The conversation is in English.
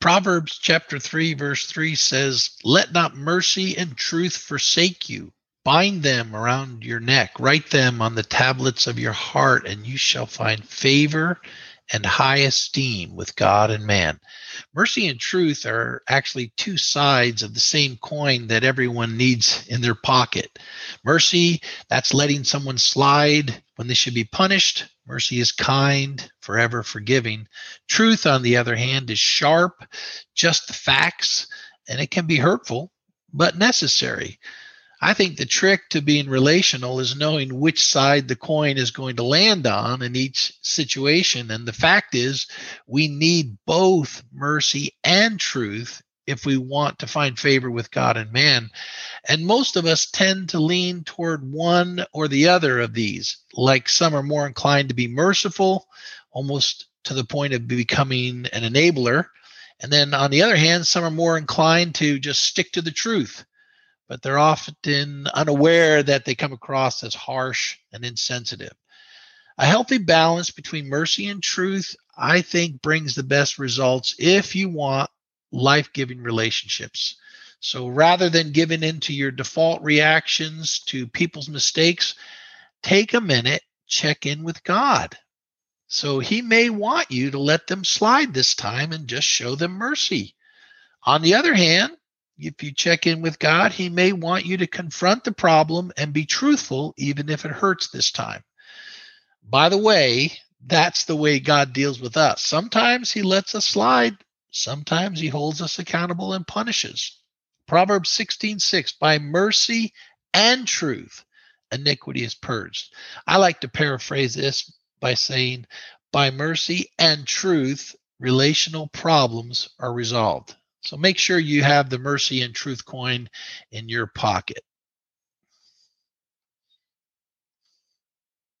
Proverbs chapter 3, verse 3 says, Let not mercy and truth forsake you. Bind them around your neck, write them on the tablets of your heart, and you shall find favor and high esteem with God and man. Mercy and truth are actually two sides of the same coin that everyone needs in their pocket. Mercy, that's letting someone slide when they should be punished. Mercy is kind, forever forgiving. Truth, on the other hand, is sharp, just the facts, and it can be hurtful, but necessary. I think the trick to being relational is knowing which side the coin is going to land on in each situation. And the fact is, we need both mercy and truth if we want to find favor with God and man. And most of us tend to lean toward one or the other of these. Like some are more inclined to be merciful, almost to the point of becoming an enabler. And then on the other hand, some are more inclined to just stick to the truth but they're often unaware that they come across as harsh and insensitive. A healthy balance between mercy and truth, I think, brings the best results if you want life giving relationships. So rather than giving into your default reactions to people's mistakes, take a minute, check in with God. So he may want you to let them slide this time and just show them mercy. On the other hand, if you check in with God, He may want you to confront the problem and be truthful, even if it hurts this time. By the way, that's the way God deals with us. Sometimes He lets us slide, sometimes He holds us accountable and punishes. Proverbs 16 6, by mercy and truth, iniquity is purged. I like to paraphrase this by saying, by mercy and truth, relational problems are resolved. So make sure you have the mercy and truth coin in your pocket.